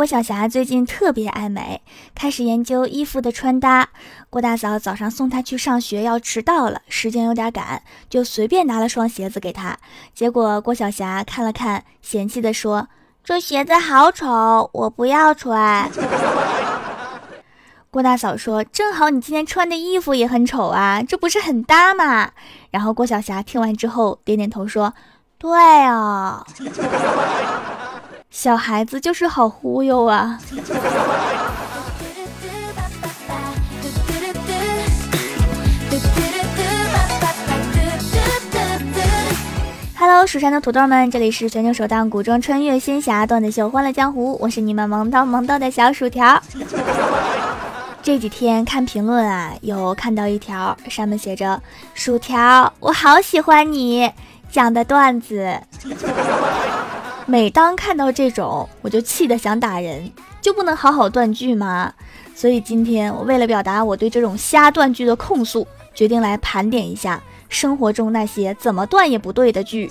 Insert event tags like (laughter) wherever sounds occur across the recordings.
郭晓霞最近特别爱美，开始研究衣服的穿搭。郭大嫂早上送她去上学，要迟到了，时间有点赶，就随便拿了双鞋子给她。结果郭晓霞看了看，嫌弃地说：“这鞋子好丑，我不要穿。(laughs) ”郭大嫂说：“正好你今天穿的衣服也很丑啊，这不是很搭吗？”然后郭晓霞听完之后点点头说：“对啊。”小孩子就是好忽悠啊！Hello，蜀山的土豆们，这里是全球首档古装穿越仙侠段子秀《欢乐江湖》，我是你们萌到萌到的小薯条。(laughs) 这几天看评论啊，有看到一条，上面写着：“薯条，我好喜欢你讲的段子。”每当看到这种，我就气得想打人，就不能好好断句吗？所以今天我为了表达我对这种瞎断句的控诉，决定来盘点一下生活中那些怎么断也不对的句。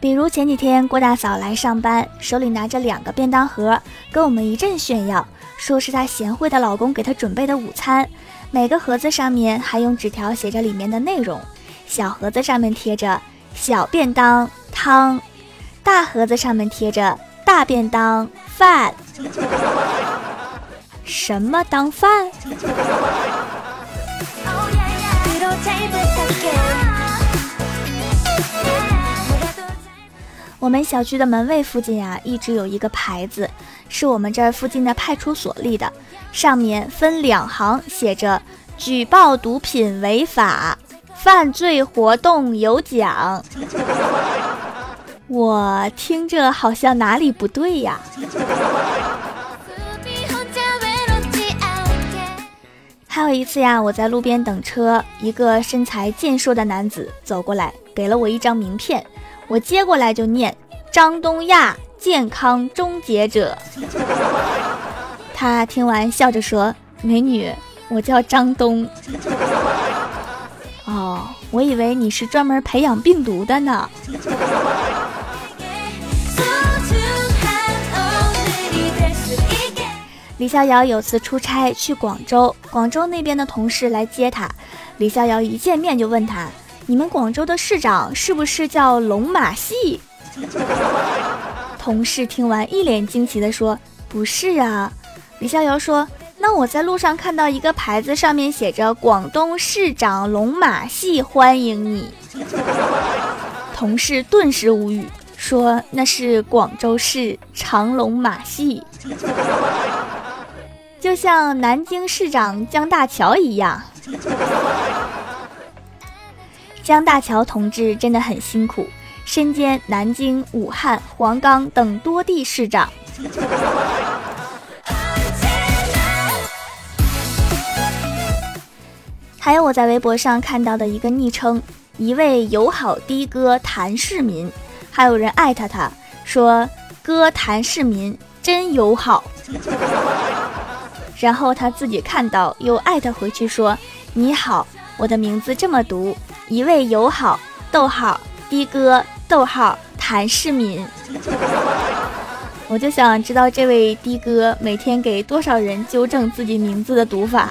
比如前几天郭大嫂来上班，手里拿着两个便当盒，跟我们一阵炫耀，说是她贤惠的老公给她准备的午餐，每个盒子上面还用纸条写着里面的内容。小盒子上面贴着“小便当汤”，大盒子上面贴着“大便当饭”。什么当饭？我们小区的门卫附近啊，一直有一个牌子，是我们这儿附近的派出所立的，上面分两行写着“举报毒品违法”。犯罪活动有奖，我听着好像哪里不对呀。还有一次呀，我在路边等车，一个身材健硕的男子走过来，给了我一张名片，我接过来就念：张东亚，健康终结者。他听完笑着说：“美女，我叫张东。”我以为你是专门培养病毒的呢。李逍遥有次出差去广州，广州那边的同事来接他，李逍遥一见面就问他：“你们广州的市长是不是叫龙马戏？”同事听完一脸惊奇的说：“不是啊。”李逍遥说。那我在路上看到一个牌子，上面写着“广东市长龙马戏欢迎你”，同事顿时无语，说那是广州市长龙马戏，就像南京市长江大桥一样。江大桥同志真的很辛苦，身兼南京、武汉、黄冈等多地市长。还有我在微博上看到的一个昵称，一位友好的哥谭市民，还有人艾特他说哥谭市民真友好，(laughs) 然后他自己看到又艾特回去说你好，我的名字这么读，一位友好逗号的哥逗号谭市民，(laughs) 我就想知道这位的哥每天给多少人纠正自己名字的读法。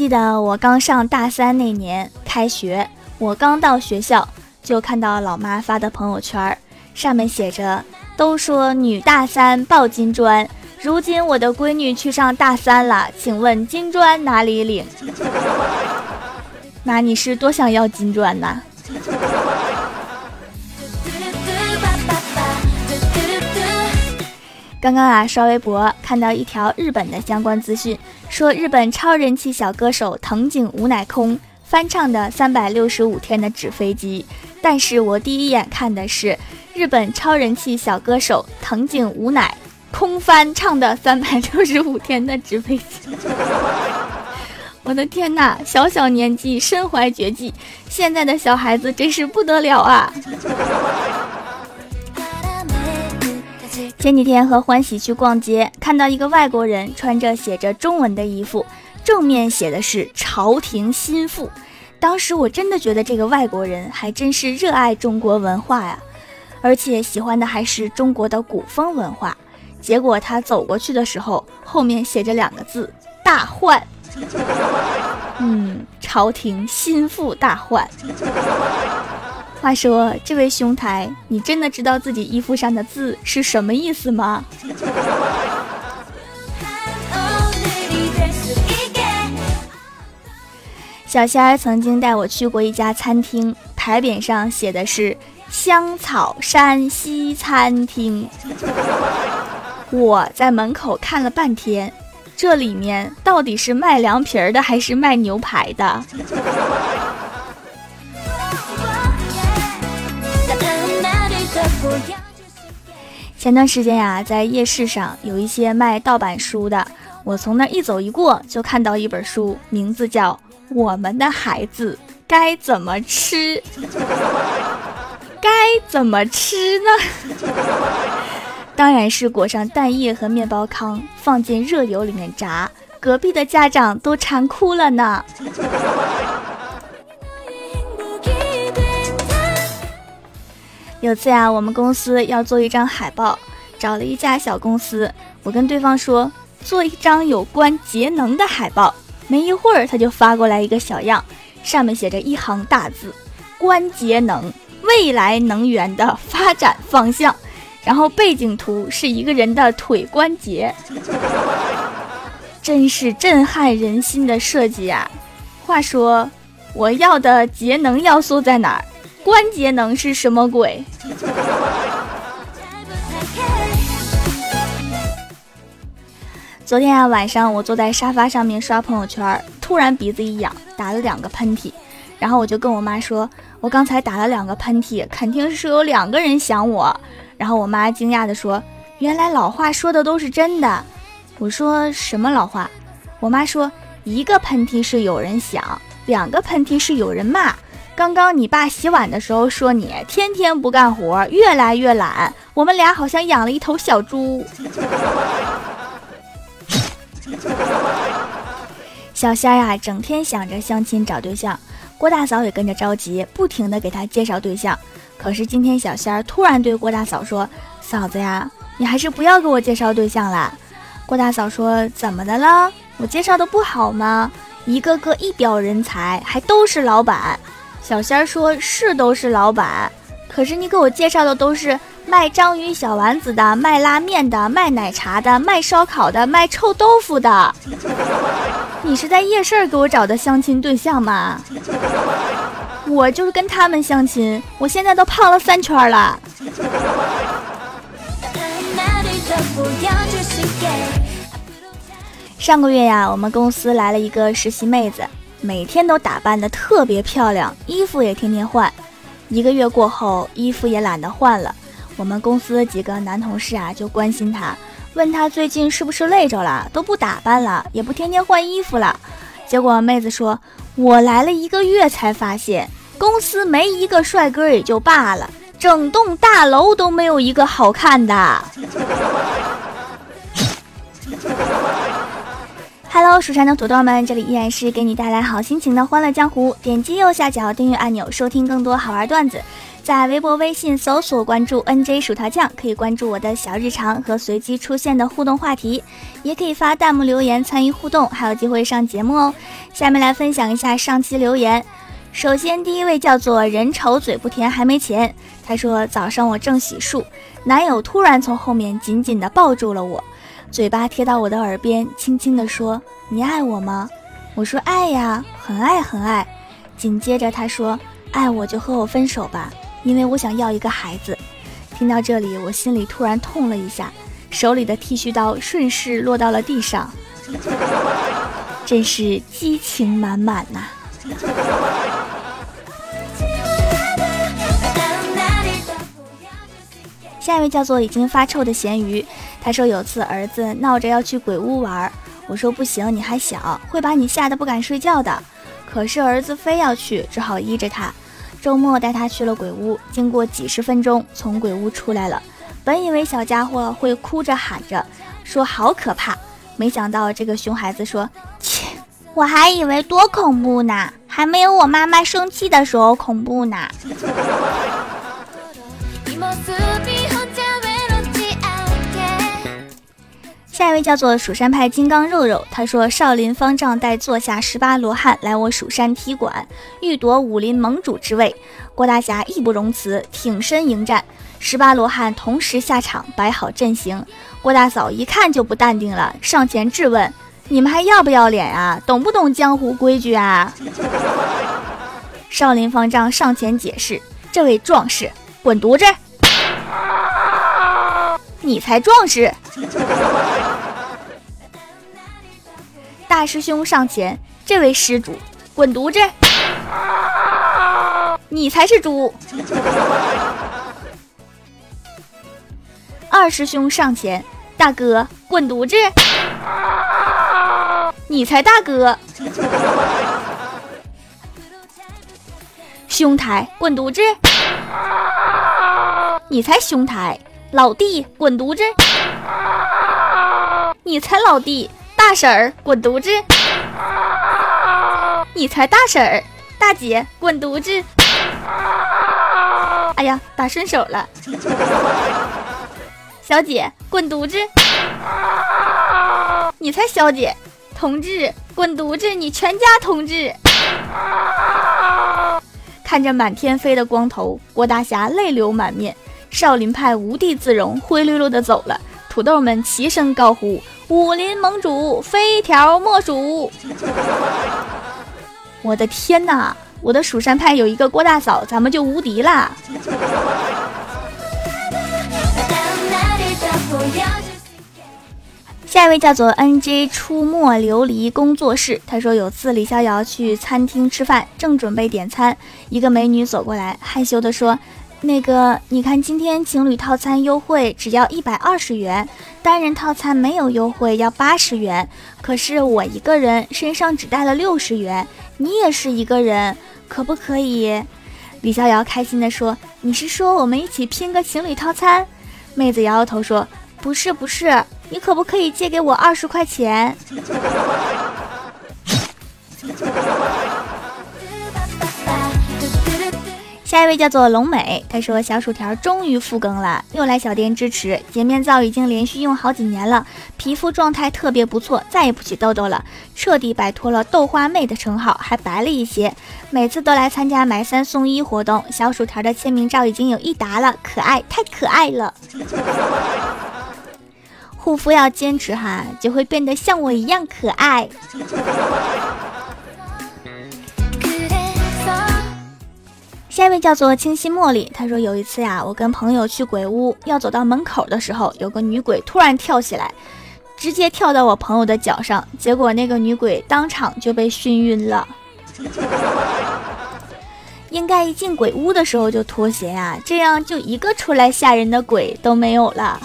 记得我刚上大三那年开学，我刚到学校就看到老妈发的朋友圈，上面写着：“都说女大三抱金砖，如今我的闺女去上大三了，请问金砖哪里领？”那你是多想要金砖呐？刚刚啊，刷微博看到一条日本的相关资讯，说日本超人气小歌手藤井无乃空翻唱的《三百六十五天的纸飞机》，但是我第一眼看的是日本超人气小歌手藤井无乃空翻唱的《三百六十五天的纸飞机》。(laughs) 我的天哪，小小年纪身怀绝技，现在的小孩子真是不得了啊！前几天和欢喜去逛街，看到一个外国人穿着写着中文的衣服，正面写的是“朝廷心腹”。当时我真的觉得这个外国人还真是热爱中国文化呀，而且喜欢的还是中国的古风文化。结果他走过去的时候，后面写着两个字“大换”。嗯，朝廷心腹大患。话说，这位兄台，你真的知道自己衣服上的字是什么意思吗？小仙儿曾经带我去过一家餐厅，牌匾上写的是“香草山西餐厅”。我在门口看了半天。这里面到底是卖凉皮儿的还是卖牛排的？前段时间呀，在夜市上有一些卖盗版书的，我从那一走一过，就看到一本书，名字叫《我们的孩子该怎么吃》，该怎么吃呢？(laughs) 当然是裹上蛋液和面包糠，放进热油里面炸。隔壁的家长都馋哭了呢。有次呀，我们公司要做一张海报，找了一家小公司。我跟对方说，做一张有关节能的海报。没一会儿，他就发过来一个小样，上面写着一行大字：关节能，未来能源的发展方向。然后背景图是一个人的腿关节，真是震撼人心的设计啊！话说，我要的节能要素在哪儿？关节能是什么鬼？昨天啊晚上，我坐在沙发上面刷朋友圈，突然鼻子一痒，打了两个喷嚏，然后我就跟我妈说，我刚才打了两个喷嚏，肯定是有两个人想我。然后我妈惊讶地说：“原来老话说的都是真的。”我说：“什么老话？”我妈说：“一个喷嚏是有人想，两个喷嚏是有人骂。刚刚你爸洗碗的时候说你天天不干活，越来越懒。我们俩好像养了一头小猪。”小仙儿呀，整天想着相亲找对象，郭大嫂也跟着着急，不停的给他介绍对象。可是今天小仙儿突然对郭大嫂说：“嫂子呀，你还是不要给我介绍对象了。”郭大嫂说：“怎么的了？我介绍的不好吗？一个个一表人才，还都是老板。”小仙儿说：“是都是老板，可是你给我介绍的都是卖章鱼小丸子的、卖拉面的、卖奶茶的、卖烧烤的、卖臭豆腐的。(laughs) 你是在夜市给我找的相亲对象吗？”我就是跟他们相亲，我现在都胖了三圈了。上个月呀，我们公司来了一个实习妹子，每天都打扮的特别漂亮，衣服也天天换。一个月过后，衣服也懒得换了。我们公司几个男同事啊，就关心她，问她最近是不是累着了，都不打扮了，也不天天换衣服了。结果妹子说：“我来了一个月才发现。”公司没一个帅哥也就罢了，整栋大楼都没有一个好看的。Hello，蜀山的土豆们，这里依然是给你带来好心情的欢乐江湖。点击右下角订阅按钮，收听更多好玩段子。在微博、微信搜索关注 NJ 薯条酱，可以关注我的小日常和随机出现的互动话题，也可以发弹幕留言参与互动，还有机会上节目哦。下面来分享一下上期留言。首先，第一位叫做人丑嘴不甜还没钱。他说：“早上我正洗漱，男友突然从后面紧紧地抱住了我，嘴巴贴到我的耳边，轻轻地说：‘你爱我吗？’我说：‘爱呀，很爱很爱。’紧接着他说：‘爱我就和我分手吧，因为我想要一个孩子。’听到这里，我心里突然痛了一下，手里的剃须刀顺势落到了地上，(laughs) 真是激情满满呐。”下一位叫做已经发臭的咸鱼，他说有次儿子闹着要去鬼屋玩，我说不行，你还小，会把你吓得不敢睡觉的。可是儿子非要去，只好依着他。周末带他去了鬼屋，经过几十分钟，从鬼屋出来了，本以为小家伙会哭着喊着说好可怕，没想到这个熊孩子说：“切，我还以为多恐怖呢，还没有我妈妈生气的时候恐怖呢。(laughs) ”一位叫做蜀山派金刚肉肉，他说少林方丈带座下十八罗汉来我蜀山踢馆，欲夺武林盟主之位。郭大侠义不容辞，挺身迎战，十八罗汉同时下场，摆好阵型。郭大嫂一看就不淡定了，上前质问：“你们还要不要脸啊？懂不懂江湖规矩啊？” (laughs) 少林方丈上前解释：“这位壮士，滚犊子！(laughs) 你才壮士！”大师兄上前，这位施主，滚犊子！你才是猪。二师兄上前，大哥，滚犊子！你才大哥。兄台，滚犊子！你才兄台。老弟，滚犊子！你才老弟。大婶儿滚犊子！你才大婶儿，大姐滚犊子！哎呀，打顺手了。小姐滚犊子！你才小姐，同志滚犊子！你全家同志。看着满天飞的光头，郭大侠泪流满面，少林派无地自容，灰溜溜的走了。土豆们齐声高呼。武林盟主非条莫属！我的天哪，我的蜀山派有一个郭大嫂，咱们就无敌啦！下一位叫做 N J 出没琉璃工作室，他说有次李逍遥去餐厅吃饭，正准备点餐，一个美女走过来，害羞的说。那个，你看今天情侣套餐优惠只要一百二十元，单人套餐没有优惠要八十元。可是我一个人身上只带了六十元，你也是一个人，可不可以？李逍遥开心地说：“你是说我们一起拼个情侣套餐？”妹子摇摇头说：“不是不是，你可不可以借给我二十块钱？”下一位叫做龙美，他说小薯条终于复更了，又来小店支持。洁面皂已经连续用好几年了，皮肤状态特别不错，再也不起痘痘了，彻底摆脱了豆花妹的称号，还白了一些。每次都来参加买三送一活动，小薯条的签名照已经有一沓了，可爱，太可爱了。(laughs) 护肤要坚持哈，就会变得像我一样可爱。下一位叫做清新茉莉，他说有一次呀，我跟朋友去鬼屋，要走到门口的时候，有个女鬼突然跳起来，直接跳到我朋友的脚上，结果那个女鬼当场就被熏晕了。应该一进鬼屋的时候就脱鞋呀，这样就一个出来吓人的鬼都没有了。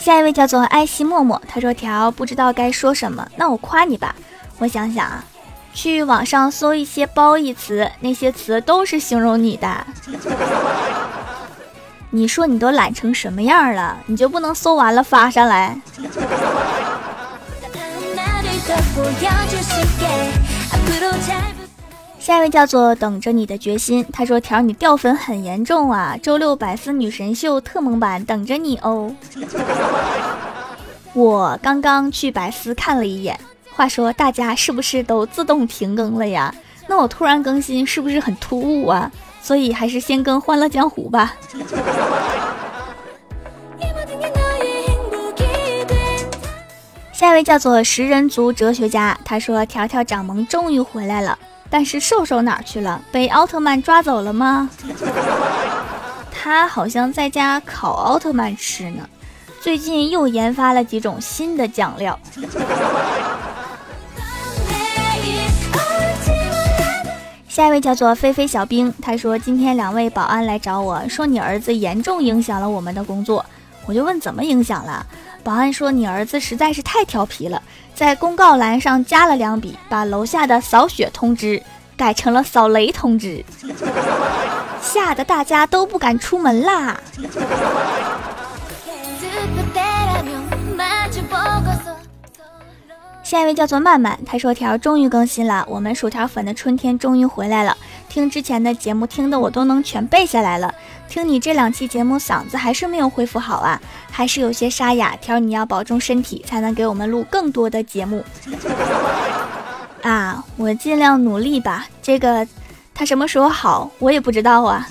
下一位叫做爱惜默默，他说：“条不知道该说什么，那我夸你吧。我想想啊，去网上搜一些褒义词，那些词都是形容你的。(laughs) 你说你都懒成什么样了，你就不能搜完了发上来？”下一位叫做等着你的决心，他说：“条你掉粉很严重啊！周六百思女神秀特蒙版等着你哦。(laughs) ”我刚刚去百思看了一眼，话说大家是不是都自动停更了呀？那我突然更新是不是很突兀啊？所以还是先更《欢乐江湖》吧。下一位叫做食人族哲学家，他说：“条条掌门终于回来了。”但是瘦瘦哪去了？被奥特曼抓走了吗？(laughs) 他好像在家烤奥特曼吃呢。最近又研发了几种新的酱料。(laughs) 下一位叫做菲菲小兵，他说今天两位保安来找我说你儿子严重影响了我们的工作。我就问怎么影响了？保安说你儿子实在是太调皮了，在公告栏上加了两笔，把楼下的扫雪通知改成了扫雷通知，(laughs) 吓得大家都不敢出门啦。下一位叫做曼曼，他说条终于更新了，我们薯条粉的春天终于回来了。听之前的节目听的我都能全背下来了，听你这两期节目嗓子还是没有恢复好啊，(laughs) 还是有些沙哑。条你要保重身体，才能给我们录更多的节目。(laughs) 啊，我尽量努力吧。这个他什么时候好，我也不知道啊。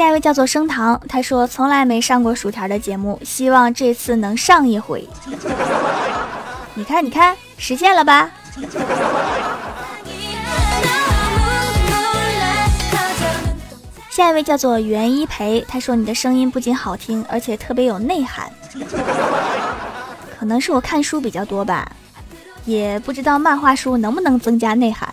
下一位叫做升堂，他说从来没上过薯条的节目，希望这次能上一回。(laughs) 你看，你看，实现了吧？下一位叫做袁一培，他说你的声音不仅好听，而且特别有内涵。(laughs) 可能是我看书比较多吧，也不知道漫画书能不能增加内涵。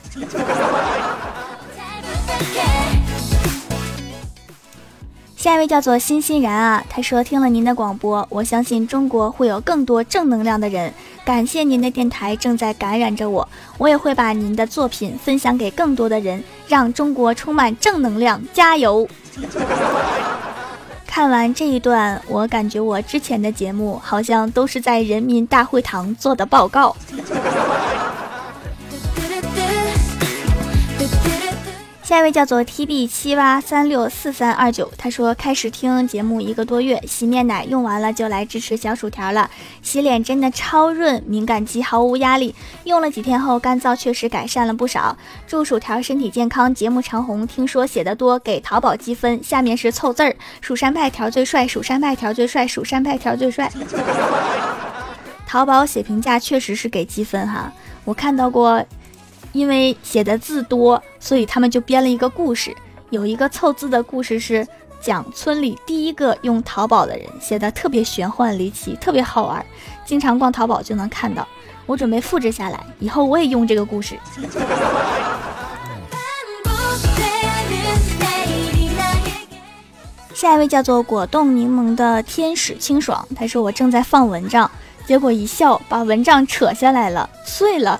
下一位叫做欣欣然啊，他说听了您的广播，我相信中国会有更多正能量的人。感谢您的电台正在感染着我，我也会把您的作品分享给更多的人，让中国充满正能量，加油！看完这一段，我感觉我之前的节目好像都是在人民大会堂做的报告。下一位叫做 T B 七八三六四三二九，他说开始听节目一个多月，洗面奶用完了就来支持小薯条了。洗脸真的超润，敏感肌毫无压力，用了几天后干燥确实改善了不少。祝薯条身体健康，节目长红。听说写的多给淘宝积分，下面是凑字儿：蜀山派条最帅，蜀山派条最帅，蜀山派条最帅。(laughs) 淘宝写评价确实是给积分哈，我看到过。因为写的字多，所以他们就编了一个故事。有一个凑字的故事是讲村里第一个用淘宝的人，写的特别玄幻离奇，特别好玩。经常逛淘宝就能看到。我准备复制下来，以后我也用这个故事。下一位叫做果冻柠檬的天使清爽，他说我正在放蚊帐，结果一笑把蚊帐扯下来了，碎了。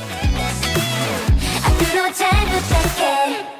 pretend to think it